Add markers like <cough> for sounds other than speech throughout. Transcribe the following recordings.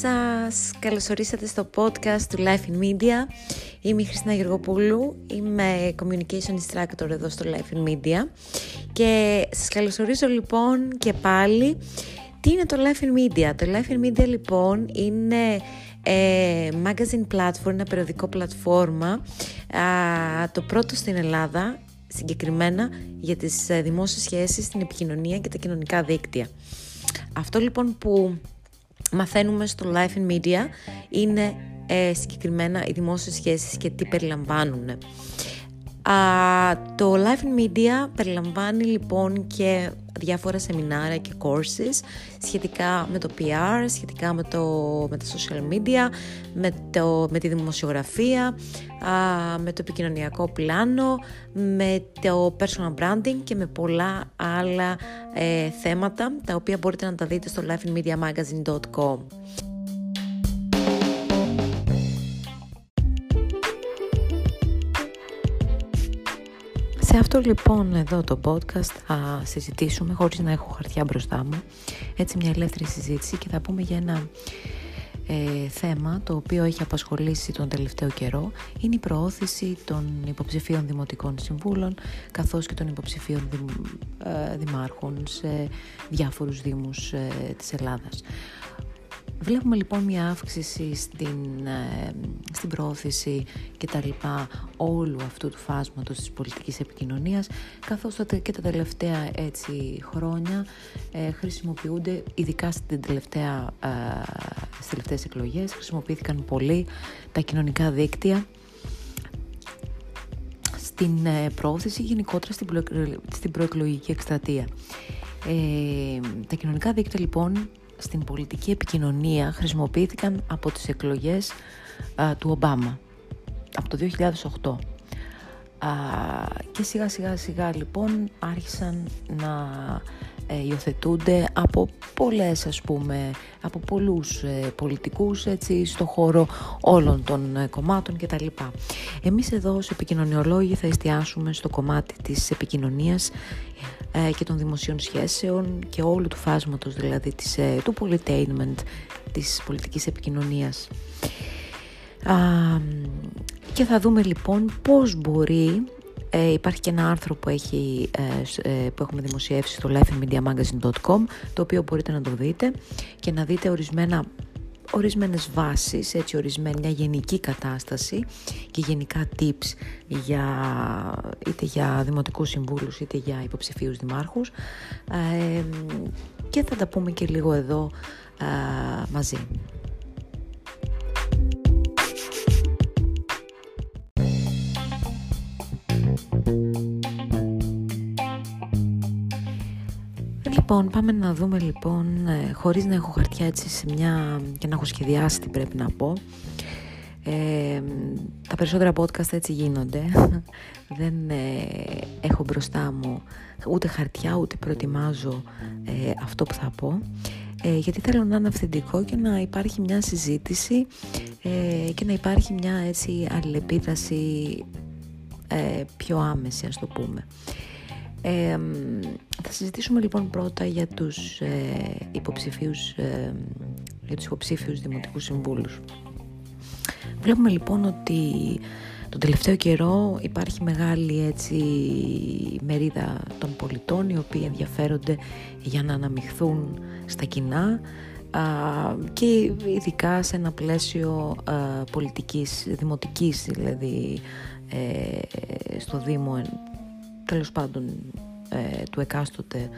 σας, καλώς ορίσατε στο podcast του Life in Media. Είμαι η Χριστίνα Γεωργοπούλου, είμαι Communication Instructor εδώ στο Life in Media και σας καλωσορίζω λοιπόν και πάλι τι είναι το Life in Media; Το Life in Media λοιπόν είναι ε, magazine platform, ένα περιοδικό πλατφόρμα, το πρώτο στην Ελλάδα συγκεκριμένα για τις ε, δημόσιες σχέσεις, την επικοινωνία και τα κοινωνικά δίκτυα. Αυτό λοιπόν που μαθαίνουμε στο Life in Media είναι ε, συγκεκριμένα οι δημόσιες σχέσεις και τι περιλαμβάνουν. Α, το Life in Media περιλαμβάνει λοιπόν και διάφορα σεμινάρια και courses σχετικά με το PR, σχετικά με, το, με τα social media, με, το, με τη δημοσιογραφία, α, με το επικοινωνιακό πλάνο, με το personal branding και με πολλά άλλα ε, θέματα τα οποία μπορείτε να τα δείτε στο lifeinmediamagazine.com. Σε αυτό λοιπόν εδώ το podcast θα συζητήσουμε χωρίς να έχω χαρτιά μπροστά μου έτσι μια ελεύθερη συζήτηση και θα πούμε για ένα ε, θέμα το οποίο έχει απασχολήσει τον τελευταίο καιρό είναι η προώθηση των υποψηφίων δημοτικών συμβούλων καθώς και των υποψηφίων ε, δημάρχων σε διάφορους δήμους ε, της Ελλάδας. Βλέπουμε λοιπόν μια αύξηση στην, ε, στην πρόθεση και τα λοιπά όλου αυτού του φάσματος της πολιτικής επικοινωνίας καθώς και τα τελευταία έτσι, χρόνια ε, χρησιμοποιούνται ειδικά στην τελευταία, ε, στις τελευταίες εκλογές χρησιμοποιήθηκαν πολύ τα κοινωνικά δίκτυα στην ε, πρόθεση γενικότερα στην, στην προεκλογική εκστρατεία. Ε, τα κοινωνικά δίκτυα λοιπόν στην πολιτική επικοινωνία χρησιμοποιήθηκαν από τις εκλογές του Ομπάμα από το 2008 και σιγά σιγά σιγά λοιπόν άρχισαν να ε, υιοθετούνται από πολλές ας πούμε από πολλούς ε, πολιτικούς έτσι στο χώρο όλων των ε, κομμάτων και τα λοιπά. Εμείς εδώ ως επικοινωνιολόγοι θα εστιάσουμε στο κομμάτι της επικοινωνίας ε, και των δημοσίων σχέσεων και όλου του φάσματος δηλαδή της, ε, του politainment της πολιτικής επικοινωνίας. και θα δούμε λοιπόν πώς μπορεί ε, υπάρχει και ένα άρθρο που, έχει, που έχουμε δημοσιεύσει στο lifeinmediamagazine.com το οποίο μπορείτε να το δείτε και να δείτε ορισμένα ορισμένες βάσεις, έτσι ορισμένη μια γενική κατάσταση και γενικά tips για, είτε για δημοτικούς συμβούλους είτε για υποψηφίους δημάρχους ε, και θα τα πούμε και λίγο εδώ ε, μαζί. Λοιπόν, πάμε να δούμε λοιπόν, ε, χωρίς να έχω χαρτιά έτσι σε μια... και να έχω σχεδιάσει τι πρέπει να πω. Ε, τα περισσότερα podcast έτσι γίνονται. <laughs> Δεν ε, έχω μπροστά μου ούτε χαρτιά, ούτε προετοιμάζω ε, αυτό που θα πω. Ε, γιατί θέλω να είναι αυθεντικό και να υπάρχει μια συζήτηση και να υπάρχει μια έτσι αλληλεπίδραση πιο άμεση, ας το πούμε θα συζητήσουμε λοιπόν πρώτα για τους ε, υποψηφίους, ε, για τους υποψήφιους δημοτικούς συμβούλους. Βλέπουμε λοιπόν ότι τον τελευταίο καιρό υπάρχει μεγάλη έτσι μερίδα των πολιτών οι οποίοι ενδιαφέρονται για να αναμειχθούν στα κοινά και ειδικά σε ένα πλαίσιο α, πολιτικής, δημοτικής δηλαδή ε, στο Δήμο τέλος πάντων ε, του εκάστοτε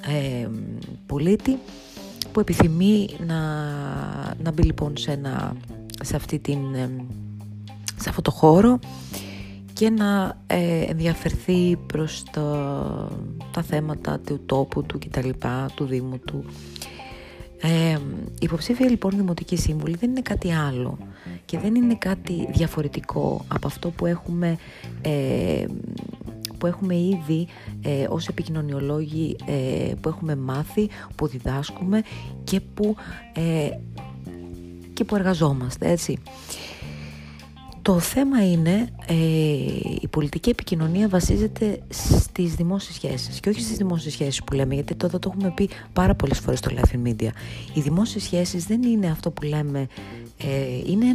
ε, πολίτη που επιθυμεί να, να μπει λοιπόν σε, ένα, σε, αυτή την, ε, σε αυτό το χώρο και να ενδιαφερθεί προς τα θέματα του τόπου του κτλ, του Δήμου του. Ε, η υποψήφια λοιπόν Δημοτική Σύμβουλη δεν είναι κάτι άλλο και δεν είναι κάτι διαφορετικό από αυτό που έχουμε που έχουμε ήδη ε, ως επικοινωνιολόγοι ε, που έχουμε μάθει, που διδάσκουμε και που, ε, και που εργαζόμαστε, έτσι. Το θέμα είναι ε, η πολιτική επικοινωνία βασίζεται στις δημόσιες σχέσεις και όχι στις δημόσιες σχέσεις που λέμε γιατί τώρα το έχουμε πει πάρα πολλές φορές στο Life Media. Οι δημόσιες σχέσεις δεν είναι αυτό που λέμε, ε, είναι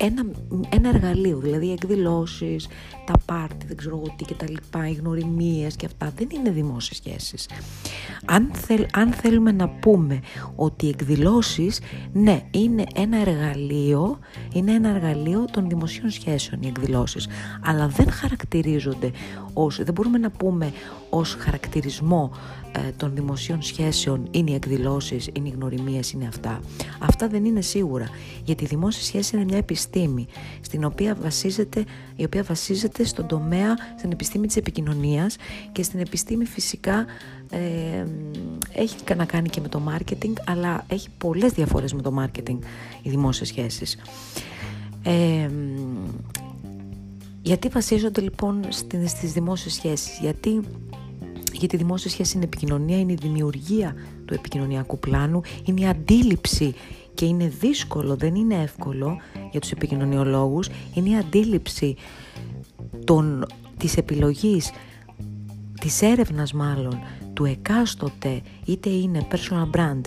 ένα, ένα εργαλείο, δηλαδή εκδηλώσεις, τα πάρτι, δεν ξέρω εγώ τι και τα λοιπά, οι γνωριμίες και αυτά δεν είναι δημόσιες σχέσεις. Αν, αν θέλουμε να πούμε ότι οι εκδηλώσεις, ναι, είναι ένα εργαλείο, είναι ένα εργαλείο των δημοσίων σχέσεων οι εκδηλώσεις, αλλά δεν χαρακτηρίζονται ως, δεν μπορούμε να πούμε ως χαρακτηρισμό ε, των δημοσίων σχέσεων είναι οι εκδηλώσεις, είναι οι γνωριμίες, είναι αυτά. Αυτά δεν είναι σίγουρα, γιατί η δημόσια σχέση είναι μια επιστήμη, στην οποία βασίζεται, η οποία βασίζεται στον τομέα, στην επιστήμη της επικοινωνίας και στην επιστήμη φυσικά ε, έχει να κάνει και με το marketing, αλλά έχει πολλές διαφορές με το marketing οι δημόσιες σχέσεις. Ε, γιατί βασίζονται λοιπόν στις δημόσιες σχέσεις, γιατί γιατί η δημόσια σχέση είναι επικοινωνία, είναι η δημιουργία του επικοινωνιακού πλάνου, είναι η αντίληψη και είναι δύσκολο, δεν είναι εύκολο για τους επικοινωνιολόγους, είναι η αντίληψη των, της επιλογής, της έρευνας μάλλον, του εκάστοτε, είτε είναι personal brand,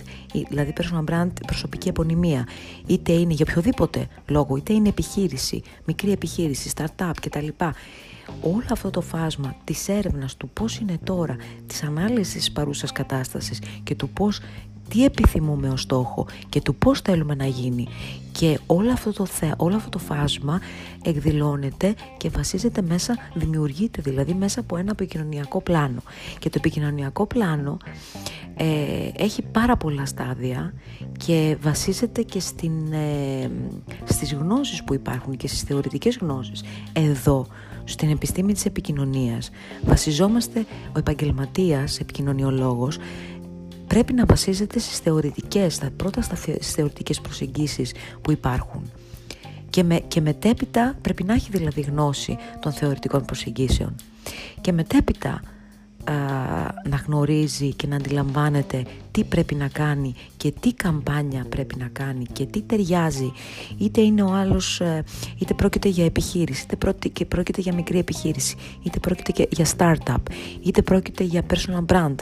δηλαδή personal brand προσωπική επωνυμία, είτε είναι για οποιοδήποτε λόγο, είτε είναι επιχείρηση, μικρή επιχείρηση, startup κτλ. Όλο αυτό το φάσμα της έρευνας του πώς είναι τώρα, της ανάλυσης της παρούσας κατάστασης και του πώς τι επιθυμούμε ως στόχο και του πώς θέλουμε να γίνει. Και όλο αυτό το, θε, όλο αυτό το φάσμα εκδηλώνεται και βασίζεται μέσα, δημιουργείται δηλαδή μέσα από ένα επικοινωνιακό πλάνο. Και το επικοινωνιακό πλάνο ε, έχει πάρα πολλά στάδια και βασίζεται και στην, ε, στις γνώσεις που υπάρχουν και στις θεωρητικές γνώσεις. Εδώ στην επιστήμη της επικοινωνίας βασιζόμαστε ο επαγγελματίας επικοινωνιολόγος πρέπει να βασίζεται στις θεωρητικές, στα πρώτα στις θεωρητικές προσεγγίσεις που υπάρχουν. Και, με, και μετέπειτα πρέπει να έχει δηλαδή γνώση των θεωρητικών προσεγγίσεων. Και μετέπειτα να γνωρίζει και να αντιλαμβάνεται τι πρέπει να κάνει και τι καμπάνια πρέπει να κάνει και τι ταιριάζει είτε είναι ο άλλος ε, είτε πρόκειται για επιχείρηση είτε πρόκειται, πρόκειται για μικρή επιχείρηση είτε πρόκειται για startup είτε πρόκειται για personal brand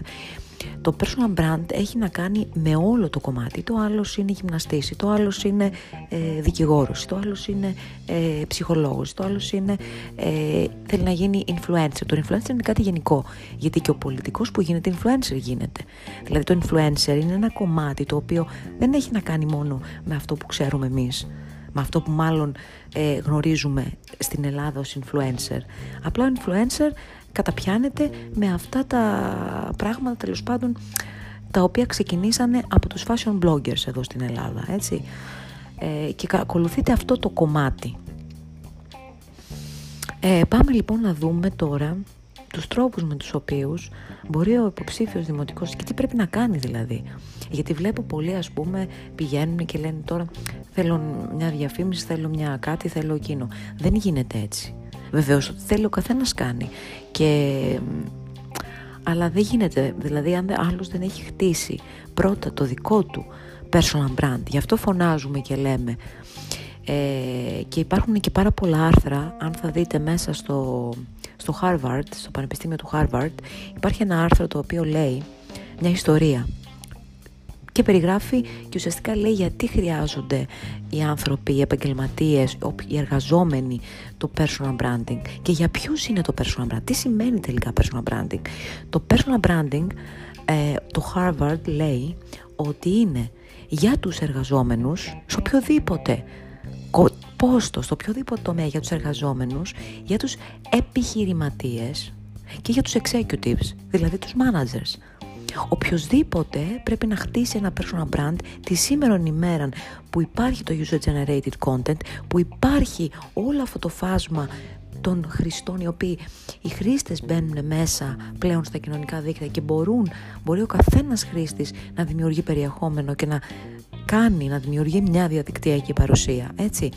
το personal brand έχει να κάνει με όλο το κομμάτι. Το άλλος είναι γυμναστής, το άλλος είναι ε, δικηγόρος, το άλλος είναι ε, ψυχολόγος, το άλλος είναι, ε, θέλει να γίνει influencer. Το influencer είναι κάτι γενικό, γιατί και ο πολιτικός που γίνεται influencer γίνεται. Δηλαδή το influencer είναι ένα κομμάτι το οποίο δεν έχει να κάνει μόνο με αυτό που ξέρουμε εμείς με αυτό που μάλλον ε, γνωρίζουμε στην Ελλάδα ως influencer. Απλά ο influencer καταπιάνεται με αυτά τα πράγματα τέλος πάντων τα οποία ξεκινήσανε από τους fashion bloggers εδώ στην Ελλάδα, έτσι. Ε, και ακολουθείτε αυτό το κομμάτι. Ε, πάμε λοιπόν να δούμε τώρα τους τρόπους με τους οποίους μπορεί ο υποψήφιος δημοτικός και τι πρέπει να κάνει δηλαδή. Γιατί βλέπω πολλοί ας πούμε πηγαίνουν και λένε τώρα θέλω μια διαφήμιση, θέλω μια κάτι, θέλω εκείνο. Δεν γίνεται έτσι. Βεβαίως ότι θέλει ο καθένας κάνει. Και... Αλλά δεν γίνεται, δηλαδή αν άλλος δεν έχει χτίσει πρώτα το δικό του personal brand, γι' αυτό φωνάζουμε και λέμε ε, και υπάρχουν και πάρα πολλά άρθρα, αν θα δείτε μέσα στο, στο Harvard, στο Πανεπιστήμιο του Harvard, υπάρχει ένα άρθρο το οποίο λέει μια ιστορία και περιγράφει και ουσιαστικά λέει γιατί χρειάζονται οι άνθρωποι, οι επαγγελματίες, οι εργαζόμενοι το personal branding και για ποιους είναι το personal branding, τι σημαίνει τελικά personal branding. Το personal branding, ε, το Harvard λέει ότι είναι για τους εργαζόμενους σε οποιοδήποτε πόστος, στο οποιοδήποτε τομέα για τους εργαζόμενους, για τους επιχειρηματίες και για τους executives, δηλαδή τους managers. Οποιοςδήποτε πρέπει να χτίσει ένα personal brand τη σήμερα ημέρα που υπάρχει το user generated content, που υπάρχει όλο αυτό το φάσμα των χρηστών οι οποίοι οι χρήστες μπαίνουν μέσα πλέον στα κοινωνικά δίκτυα και μπορούν, μπορεί ο καθένας χρήστης να δημιουργεί περιεχόμενο και να κάνει, να δημιουργεί μια διαδικτυακή παρουσία, έτσι.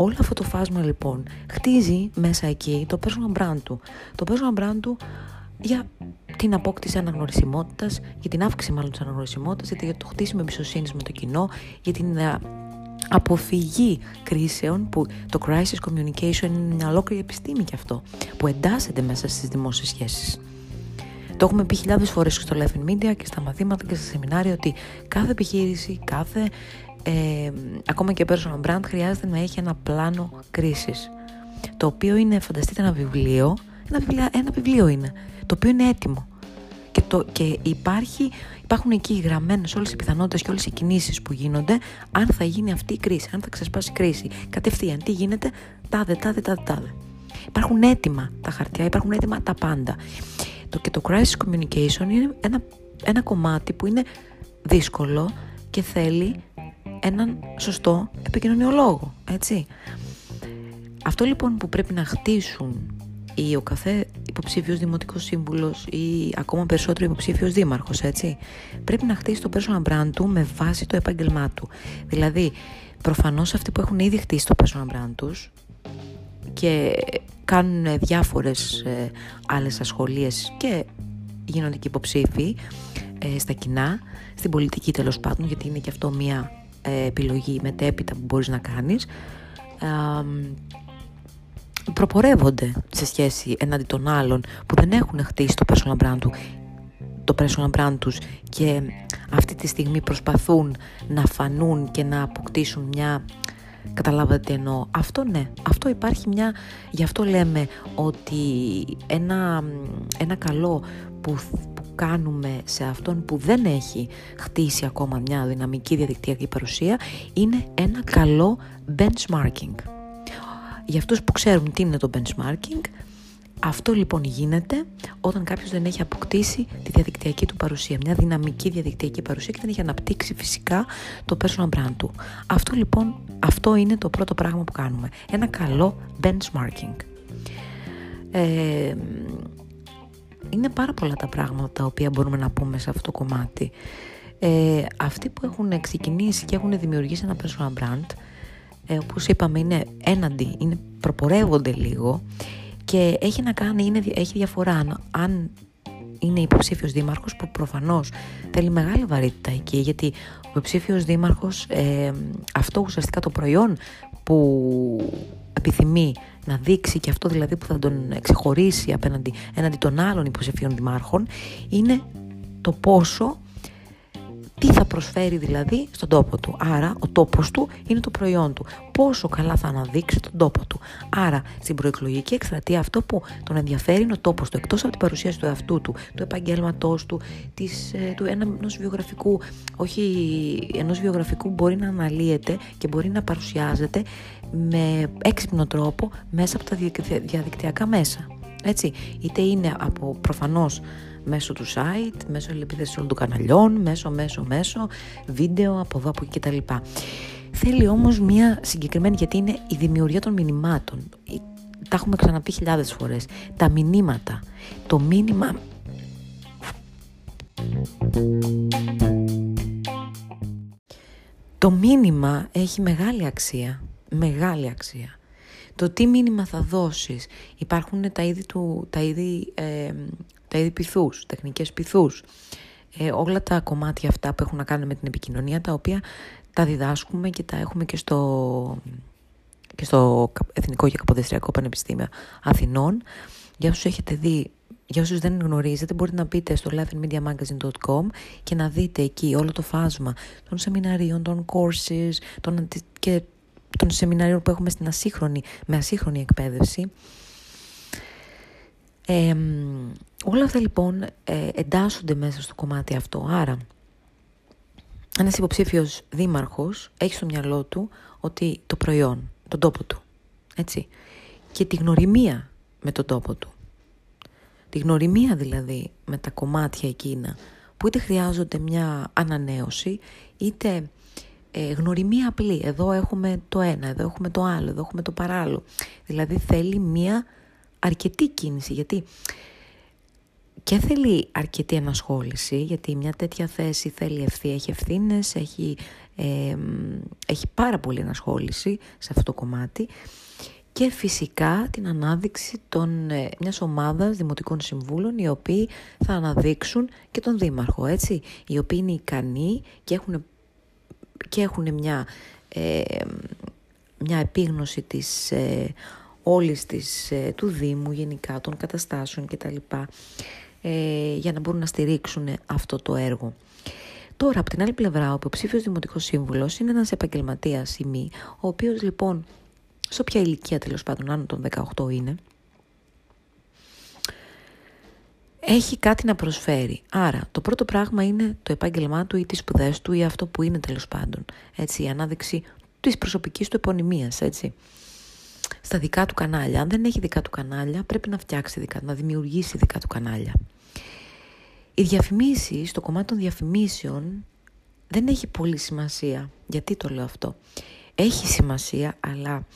Όλο αυτό το φάσμα λοιπόν χτίζει μέσα εκεί το personal brand του. Το personal brand του για την απόκτηση αναγνωρισιμότητας, για την αύξηση μάλλον της αναγνωρισιμότητας, για το χτίσιμο εμπιστοσύνης με το κοινό, για την ε, αποφυγή κρίσεων που το crisis communication είναι μια ολόκληρη επιστήμη και αυτό που εντάσσεται μέσα στις δημόσιες σχέσεις. Το έχουμε πει χιλιάδες φορές στο Life in Media και στα μαθήματα και στα σεμινάρια ότι κάθε επιχείρηση, κάθε ε, ακόμα και personal brand χρειάζεται να έχει ένα πλάνο κρίσης. Το οποίο είναι, φανταστείτε, ένα βιβλίο, ένα βιβλίο, ένα βιβλίο είναι, το οποίο είναι έτοιμο. Και, το, και υπάρχει, υπάρχουν εκεί γραμμένες όλες οι πιθανότητες και όλες οι κινήσεις που γίνονται αν θα γίνει αυτή η κρίση, αν θα ξεσπάσει η κρίση. Κατευθείαν, τι γίνεται, τάδε, τάδε, τάδε, τάδε. Υπάρχουν έτοιμα τα χαρτιά, υπάρχουν έτοιμα τα πάντα. Το, και το crisis communication είναι ένα, ένα κομμάτι που είναι δύσκολο και θέλει έναν σωστό επικοινωνιολόγο, έτσι. Αυτό λοιπόν που πρέπει να χτίσουν ή ο καθέ υποψήφιος δημοτικός σύμβουλος ή ακόμα περισσότερο υποψήφιος δήμαρχος, έτσι, πρέπει να χτίσει το personal brand του με βάση το επάγγελμά του. Δηλαδή, προφανώς αυτοί που έχουν ήδη χτίσει το personal brand τους και κάνουν διάφορες ε, άλλες ασχολίες και γίνονται και υποψήφοι ε, στα κοινά, στην πολιτική τέλος πάντων, γιατί είναι και αυτό μια ε, επιλογή μετέπειτα που μπορείς να κάνεις, ε, προπορεύονται σε σχέση εναντί των άλλων που δεν έχουν χτίσει το personal brand του το personal brand τους και αυτή τη στιγμή προσπαθούν να φανούν και να αποκτήσουν μια Καταλάβατε τι εννοώ. Αυτό ναι, αυτό υπάρχει μια... Γι' αυτό λέμε ότι ένα, ένα καλό που, που κάνουμε σε αυτόν που δεν έχει χτίσει ακόμα μια δυναμική διαδικτυακή παρουσία είναι ένα καλό benchmarking. Για αυτούς που ξέρουν τι είναι το benchmarking, αυτό λοιπόν γίνεται όταν κάποιος δεν έχει αποκτήσει τη διαδικτυακή του παρουσία, μια δυναμική διαδικτυακή παρουσία και δεν έχει αναπτύξει φυσικά το personal brand του. Αυτό λοιπόν, αυτό είναι το πρώτο πράγμα που κάνουμε. Ένα καλό benchmarking. Ε, είναι πάρα πολλά τα πράγματα τα οποία μπορούμε να πούμε σε αυτό το κομμάτι. Ε, αυτοί που έχουν ξεκινήσει και έχουν δημιουργήσει ένα personal brand, ε, όπως είπαμε είναι έναντι, είναι, προπορεύονται λίγο και έχει να κάνει, είναι, έχει διαφορά. Αν είναι υποψήφιος δήμαρχος που προφανώς θέλει μεγάλη βαρύτητα εκεί γιατί ο υποψήφιος δήμαρχος ε, αυτό ουσιαστικά το προϊόν που επιθυμεί να δείξει και αυτό δηλαδή που θα τον ξεχωρίσει απέναντι έναντι των άλλων υποψηφίων δημάρχων είναι το πόσο τι θα προσφέρει δηλαδή στον τόπο του. Άρα ο τόπος του είναι το προϊόν του. Πόσο καλά θα αναδείξει τον τόπο του. Άρα στην προεκλογική εκστρατεία αυτό που τον ενδιαφέρει είναι ο τόπος του. Εκτός από την παρουσίαση του εαυτού του, του επαγγέλματός του, της, ε, του ενός βιογραφικού, όχι ενός βιογραφικού μπορεί να αναλύεται και μπορεί να παρουσιάζεται με έξυπνο τρόπο μέσα από τα διαδικτυακά μέσα. Έτσι, είτε είναι από προφανώς μέσω του site, μέσω επίδεσης όλων των καναλιών, μέσω, μέσω, μέσω, βίντεο, από εδώ, από εκεί κτλ. Θέλει όμως μια συγκεκριμένη, γιατί είναι η δημιουργία των μηνυμάτων. Τα έχουμε ξαναπεί χιλιάδες φορές. Τα μηνύματα. Το μήνυμα... Το μήνυμα έχει μεγάλη αξία. Μεγάλη αξία. Το τι μήνυμα θα δώσεις. Υπάρχουν τα είδη, του, τα είδη ε, τα είδη πυθούς, τεχνικές πυθούς, ε, όλα τα κομμάτια αυτά που έχουν να κάνουν με την επικοινωνία, τα οποία τα διδάσκουμε και τα έχουμε και στο, και στο Εθνικό και Καποδεστριακό Πανεπιστήμιο Αθηνών. Για όσους έχετε δει, για όσους δεν γνωρίζετε, μπορείτε να μπείτε στο lifeandmediamagazine.com και να δείτε εκεί όλο το φάσμα των σεμιναρίων, των courses των, και των σεμιναρίων που έχουμε στην ασύγχρονη, με ασύγχρονη εκπαίδευση όλα αυτά λοιπόν ε, εντάσσονται μέσα στο κομμάτι αυτό. Άρα, ένας υποψήφιος δήμαρχος έχει στο μυαλό του ότι το προϊόν, τον τόπο του, έτσι, και τη γνωριμία με τον τόπο του. Τη γνωριμία δηλαδή με τα κομμάτια εκείνα που είτε χρειάζονται μια ανανέωση, είτε ε, γνωριμία απλή. Εδώ έχουμε το ένα, εδώ έχουμε το άλλο, εδώ έχουμε το παράλληλο. Δηλαδή θέλει μια αρκετή κίνηση, γιατί και θέλει αρκετή ενασχόληση, γιατί μια τέτοια θέση θέλει ευθύ, έχει ευθύνες, έχει, έχει πάρα πολύ ενασχόληση σε αυτό το κομμάτι. Και φυσικά την ανάδειξη των, ε, μιας ομάδας δημοτικών συμβούλων οι οποίοι θα αναδείξουν και τον δήμαρχο, έτσι, οι οποίοι είναι ικανοί και έχουν, και έχουν μια ε, μια επίγνωση της ε, όλης της, ε, του Δήμου γενικά, των καταστάσεων κτλ. Ε, για να μπορούν να στηρίξουν αυτό το έργο. Τώρα, από την άλλη πλευρά, ο υποψήφιος Δημοτικός Σύμβουλος είναι ένας επαγγελματίας ή μη, ο οποίος λοιπόν, σε όποια ηλικία τέλος πάντων, άνω των 18 είναι, έχει κάτι να προσφέρει. Άρα, το πρώτο πράγμα είναι το επάγγελμά του ή τις σπουδές του ή αυτό που είναι τέλος πάντων. Έτσι, η ανάδειξη της προσωπικής του επωνυμίας, έτσι. Στα δικά του κανάλια. Αν δεν έχει δικά του κανάλια, πρέπει να φτιάξει δικά, να δημιουργήσει δικά του κανάλια. Οι διαφημίσεις, στο κομμάτι των διαφημίσεων, δεν έχει πολύ σημασία. Γιατί το λέω αυτό; Έχει σημασία, αλλά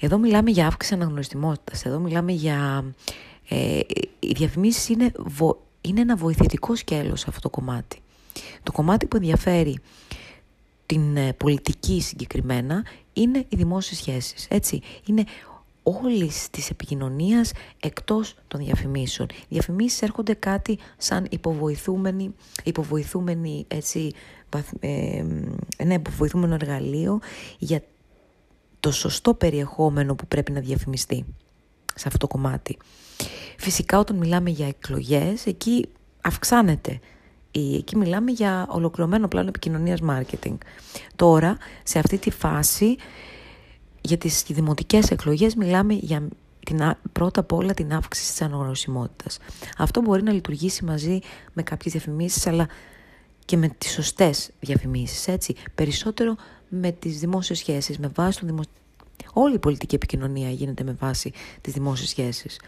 εδώ μιλάμε για αύξηση αναγνωριστημότητας. Εδώ μιλάμε για ε, οι διαφημίσεις είναι, είναι ένα βοηθητικό σκέλος αυτό το κομμάτι. Το κομμάτι που ενδιαφέρει την ε, πολιτική συγκεκριμένα είναι οι δημόσιες σχέσεις. Έτσι, είναι όλης της επικοινωνίας εκτός των διαφημίσεων. Οι διαφημίσεις έρχονται κάτι σαν υποβοηθούμενοι, υποβοηθούμενοι έτσι, ε, ένα υποβοηθούμενο εργαλείο για το σωστό περιεχόμενο που πρέπει να διαφημιστεί σε αυτό το κομμάτι. Φυσικά όταν μιλάμε για εκλογές, εκεί αυξάνεται. Εκεί μιλάμε για ολοκληρωμένο πλάνο επικοινωνίας marketing. Τώρα, σε αυτή τη φάση, για τις δημοτικές εκλογές μιλάμε για την, πρώτα απ' όλα την αύξηση της αναγνωσιμότητας. Αυτό μπορεί να λειτουργήσει μαζί με κάποιες διαφημίσεις, αλλά και με τις σωστές διαφημίσεις, έτσι. Περισσότερο με τις δημόσιες σχέσεις, με βάση τον δημο... Όλη η πολιτική επικοινωνία γίνεται με βάση τις δημόσιες σχέσεις.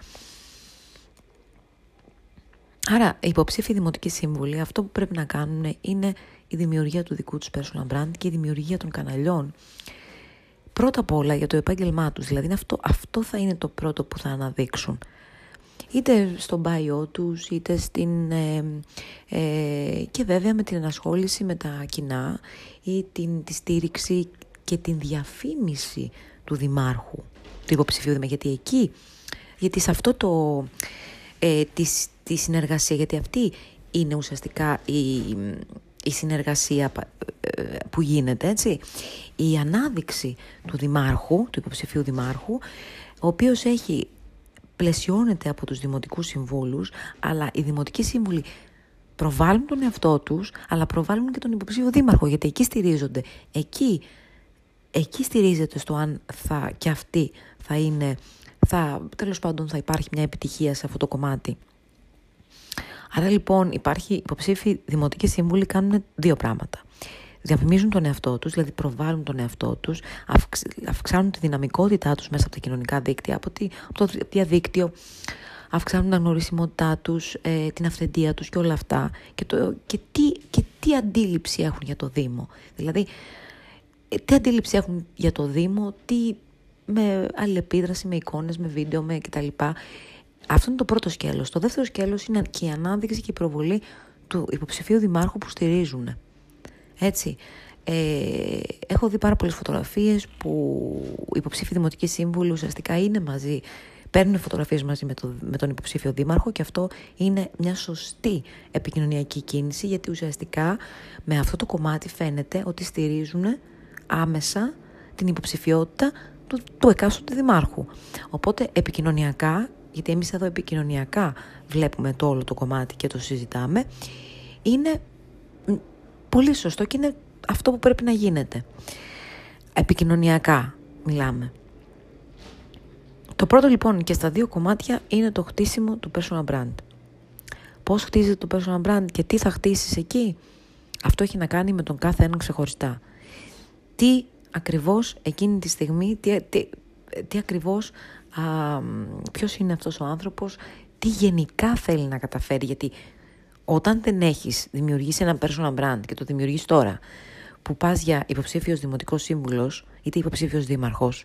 Άρα, οι υποψήφοι δημοτικοί σύμβουλοι αυτό που πρέπει να κάνουν είναι η δημιουργία του δικού τους personal brand και η δημιουργία των καναλιών. Πρώτα απ' όλα για το επάγγελμά τους, δηλαδή αυτό, αυτό θα είναι το πρώτο που θα αναδείξουν. Είτε στο bio τους, είτε στην... Ε, ε, και βέβαια με την ενασχόληση με τα κοινά ή την, τη στήριξη και την διαφήμιση του δημάρχου, του υποψηφίου δημάρχου, γιατί εκεί, γιατί σε αυτό το... Ε, τη συνεργασία, γιατί αυτή είναι ουσιαστικά η, η συνεργασία ε, που γίνεται, έτσι. Η ανάδειξη του δημάρχου, του υποψηφίου δημάρχου, ο οποίος έχει πλαισιώνεται από τους δημοτικούς συμβούλους, αλλά οι δημοτικοί σύμβουλοι προβάλλουν τον εαυτό τους, αλλά προβάλλουν και τον υποψήφιο δήμαρχο, γιατί εκεί στηρίζονται. Εκεί, εκεί στηρίζεται στο αν θα, και αυτή θα είναι, θα, τέλος πάντων θα υπάρχει μια επιτυχία σε αυτό το κομμάτι. Άρα λοιπόν υπάρχει υποψήφοι δημοτικοί σύμβουλοι κάνουν δύο πράγματα. Διαφημίζουν τον εαυτό τους, δηλαδή προβάλλουν τον εαυτό τους, αυξάνουν τη δυναμικότητά τους μέσα από τα κοινωνικά δίκτυα, από, το διαδίκτυο, αυξάνουν την αναγνωρισιμότητά τους, ε, την αυθεντία τους και όλα αυτά. Και, το, και, τι, και τι αντίληψη έχουν για το Δήμο. Δηλαδή, ε, τι αντίληψη έχουν για το Δήμο, τι με αλληλεπίδραση, με εικόνες, με βίντεο, με κτλ. Αυτό είναι το πρώτο σκέλος. Το δεύτερο σκέλος είναι και η ανάδειξη και η προβολή του υποψηφίου δημάρχου που στηρίζουν. Έτσι. Ε, έχω δει πάρα πολλές φωτογραφίες που οι υποψήφοι δημοτικοί σύμβουλοι ουσιαστικά είναι μαζί, παίρνουν φωτογραφίες μαζί με, το, με τον υποψήφιο δήμαρχο και αυτό είναι μια σωστή επικοινωνιακή κίνηση γιατί ουσιαστικά με αυτό το κομμάτι φαίνεται ότι στηρίζουν άμεσα την υποψηφιότητα του, του εκάστοτε δημάρχου. Οπότε επικοινωνιακά γιατί εμείς εδώ επικοινωνιακά βλέπουμε το όλο το κομμάτι και το συζητάμε, είναι πολύ σωστό και είναι αυτό που πρέπει να γίνεται. Επικοινωνιακά μιλάμε. Το πρώτο λοιπόν και στα δύο κομμάτια είναι το χτίσιμο του personal brand. Πώς χτίζεται το personal brand και τι θα χτίσεις εκεί, αυτό έχει να κάνει με τον κάθε έναν ξεχωριστά. Τι ακριβώς εκείνη τη στιγμή, τι, τι, τι ακριβώς α, ποιος είναι αυτός ο άνθρωπος, τι γενικά θέλει να καταφέρει, γιατί όταν δεν έχεις δημιουργήσει ένα personal brand και το δημιουργείς τώρα, που πας για υποψήφιος δημοτικός σύμβουλος, είτε υποψήφιος δήμαρχος,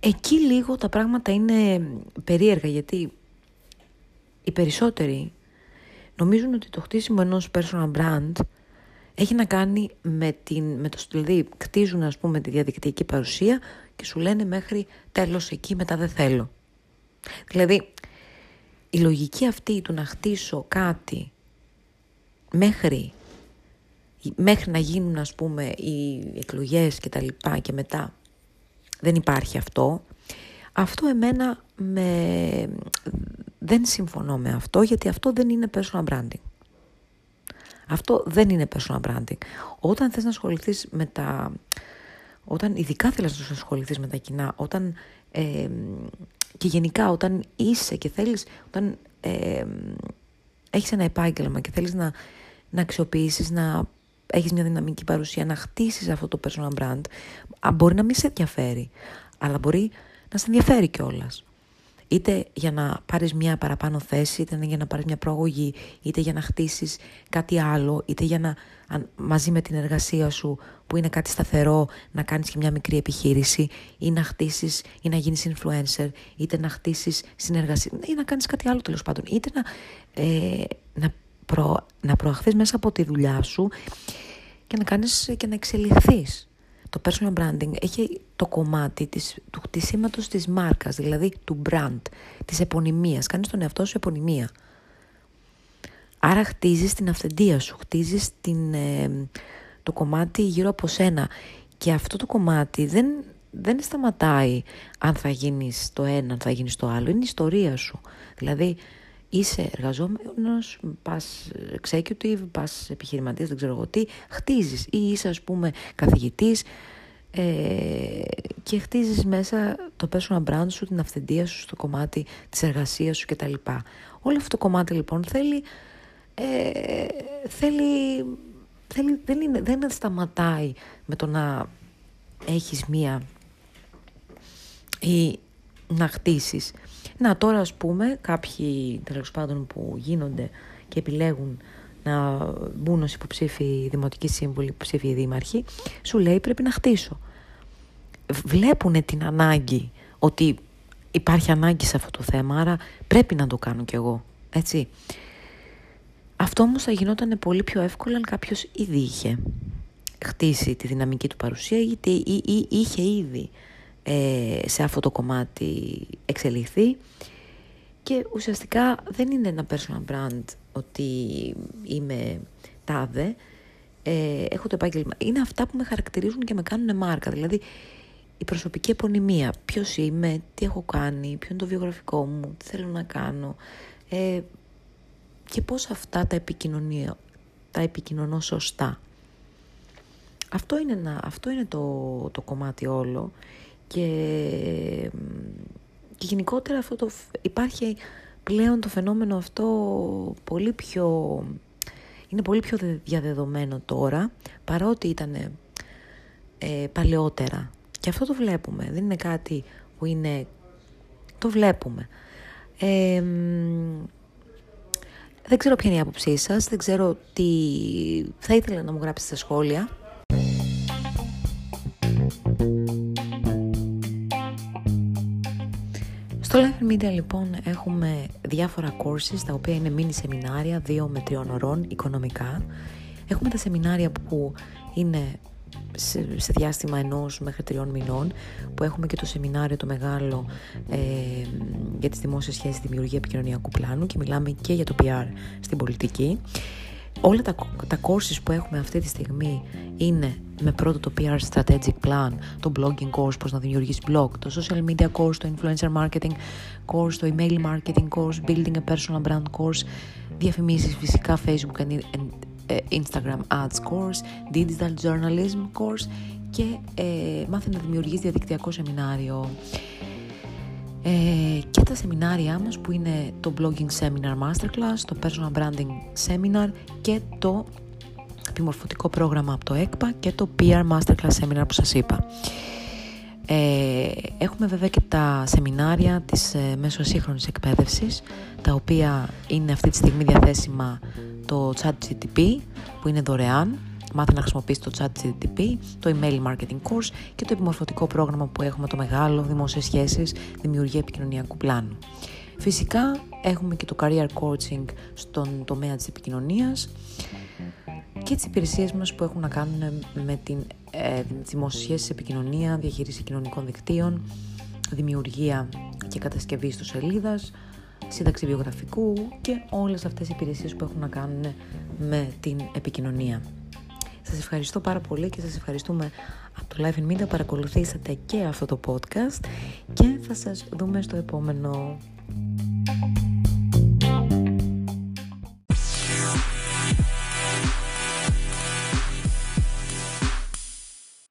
εκεί λίγο τα πράγματα είναι περίεργα, γιατί οι περισσότεροι νομίζουν ότι το χτίσιμο ενός personal brand έχει να κάνει με, την, με το δηλαδή κτίζουν ας πούμε τη διαδικτυακή παρουσία και σου λένε μέχρι τέλος εκεί μετά δεν θέλω. Δηλαδή η λογική αυτή του να χτίσω κάτι μέχρι μέχρι να γίνουν ας πούμε οι εκλογές και τα λοιπά και μετά δεν υπάρχει αυτό. Αυτό εμένα με... δεν συμφωνώ με αυτό γιατί αυτό δεν είναι personal branding. Αυτό δεν είναι personal branding. Όταν θες να ασχοληθείς με τα... Όταν ειδικά θέλεις να ασχοληθείς με τα κοινά, όταν ε, και γενικά όταν είσαι και θέλεις, όταν ε, έχεις ένα επάγγελμα και θέλεις να, να αξιοποιήσεις, να έχεις μια δυναμική παρουσία, να χτίσεις αυτό το personal brand, μπορεί να μην σε ενδιαφέρει, αλλά μπορεί να σε ενδιαφέρει κιόλας. Είτε για να πάρεις μια παραπάνω θέση, είτε για να πάρεις μια πρόγωγη, είτε για να χτίσεις κάτι άλλο, είτε για να μαζί με την εργασία σου που είναι κάτι σταθερό να κάνεις και μια μικρή επιχείρηση ή να χτίσεις ή να γίνεις influencer, είτε να χτίσεις συνεργασία ή να κάνεις κάτι άλλο τέλος πάντων, είτε να, ε, να, προ, να προαχθείς μέσα από τη δουλειά σου και να κάνεις και να εξελιχθείς. Το personal branding έχει το κομμάτι της, του χτισήματος της μάρκας, δηλαδή του brand, της επωνυμίας. Κάνεις τον εαυτό σου επωνυμία. Άρα χτίζεις την αυθεντία σου, χτίζεις την, ε, το κομμάτι γύρω από σένα. Και αυτό το κομμάτι δεν, δεν σταματάει αν θα γίνεις το ένα, αν θα γίνεις το άλλο. Είναι η ιστορία σου. Δηλαδή είσαι εργαζόμενος, πας executive, πας επιχειρηματίας, δεν ξέρω εγώ τι, χτίζεις ή είσαι ας πούμε καθηγητής ε, και χτίζεις μέσα το personal brand σου, την αυθεντία σου στο κομμάτι της εργασίας σου κτλ. Όλο αυτό το κομμάτι λοιπόν θέλει, ε, θέλει, θέλει δεν, είναι, δεν σταματάει με το να έχεις μία ή να χτίσεις. Να τώρα ας πούμε κάποιοι τέλος πάντων που γίνονται και επιλέγουν να μπουν ως υποψήφοι δημοτικοί σύμβουλοι, υποψήφοι δήμαρχοι, σου λέει πρέπει να χτίσω. Βλέπουν την ανάγκη ότι υπάρχει ανάγκη σε αυτό το θέμα, άρα πρέπει να το κάνω κι εγώ, έτσι. Αυτό όμως θα γινόταν πολύ πιο εύκολο αν κάποιος ήδη είχε χτίσει τη δυναμική του παρουσία ή, ή είχε ήδη ε, σε αυτό το κομμάτι εξελιχθεί και ουσιαστικά δεν είναι ένα personal brand ότι είμαι τάδε, ε, έχω το επάγγελμα. Είναι αυτά που με χαρακτηρίζουν και με κάνουν μάρκα. Δηλαδή η προσωπική επωνυμία. Ποιος είμαι, τι έχω κάνει, ποιο είναι το βιογραφικό μου, τι θέλω να κάνω. Ε, και πώς αυτά τα επικοινωνία, τα επικοινωνώ σωστά. Αυτό είναι, αυτό είναι το, το κομμάτι όλο και, και γενικότερα αυτό το, υπάρχει πλέον το φαινόμενο αυτό πολύ πιο, είναι πολύ πιο διαδεδομένο τώρα παρότι ήταν ε, παλαιότερα. Και αυτό το βλέπουμε, δεν είναι κάτι που είναι, το βλέπουμε. Ε, δεν ξέρω ποια είναι η άποψή σας, δεν ξέρω τι θα ήθελα να μου γράψετε στα σχόλια. Στο Life Media λοιπόν έχουμε διάφορα courses τα οποία είναι mini σεμινάρια 2 με 3 ωρών οικονομικά. Έχουμε τα σεμινάρια που είναι σε, σε διάστημα ενός μέχρι τριών μηνών που έχουμε και το σεμινάριο το μεγάλο ε, για τις δημόσιες σχέσεις δημιουργία επικοινωνιακού πλάνου και μιλάμε και για το PR στην πολιτική. Όλα τα, τα courses που έχουμε αυτή τη στιγμή είναι με πρώτο το PR Strategic Plan, το blogging course, πώς να δημιουργήσει blog, το social media course, το influencer marketing course, το email marketing course, building a personal brand course, διαφημίσεις φυσικά Facebook and, ε, Instagram Ads Course, Digital Journalism Course και ε, μάθε να δημιουργείς διαδικτυακό σεμινάριο. Ε, και τα σεμινάρια μας που είναι το Blogging Seminar Masterclass, το Personal Branding Seminar και το επιμορφωτικό πρόγραμμα από το ΕΚΠΑ και το PR Masterclass Seminar που σας είπα. Ε, έχουμε βέβαια και τα σεμινάρια της ε, μέσω εκπαίδευσης τα οποία είναι αυτή τη στιγμή διαθέσιμα το ChatGTP που είναι δωρεάν μάθε να χρησιμοποιήσεις το ChatGTP, το email marketing course και το επιμορφωτικό πρόγραμμα που έχουμε το μεγάλο δημόσιες σχέσεις, δημιουργία επικοινωνιακού πλάνου. Φυσικά έχουμε και το career coaching στον τομέα της επικοινωνίας και τις υπηρεσίες μας που έχουν να κάνουν με την ε, δημόσιες επικοινωνίας, διαχείριση κοινωνικών δικτύων, δημιουργία και κατασκευή στο σελίδας, σύνταξη βιογραφικού και όλες αυτές οι υπηρεσίες που έχουν να κάνουν με την επικοινωνία. Σας ευχαριστώ πάρα πολύ και σας ευχαριστούμε από το Life in Media παρακολουθήσατε και αυτό το podcast και θα σας δούμε στο επόμενο.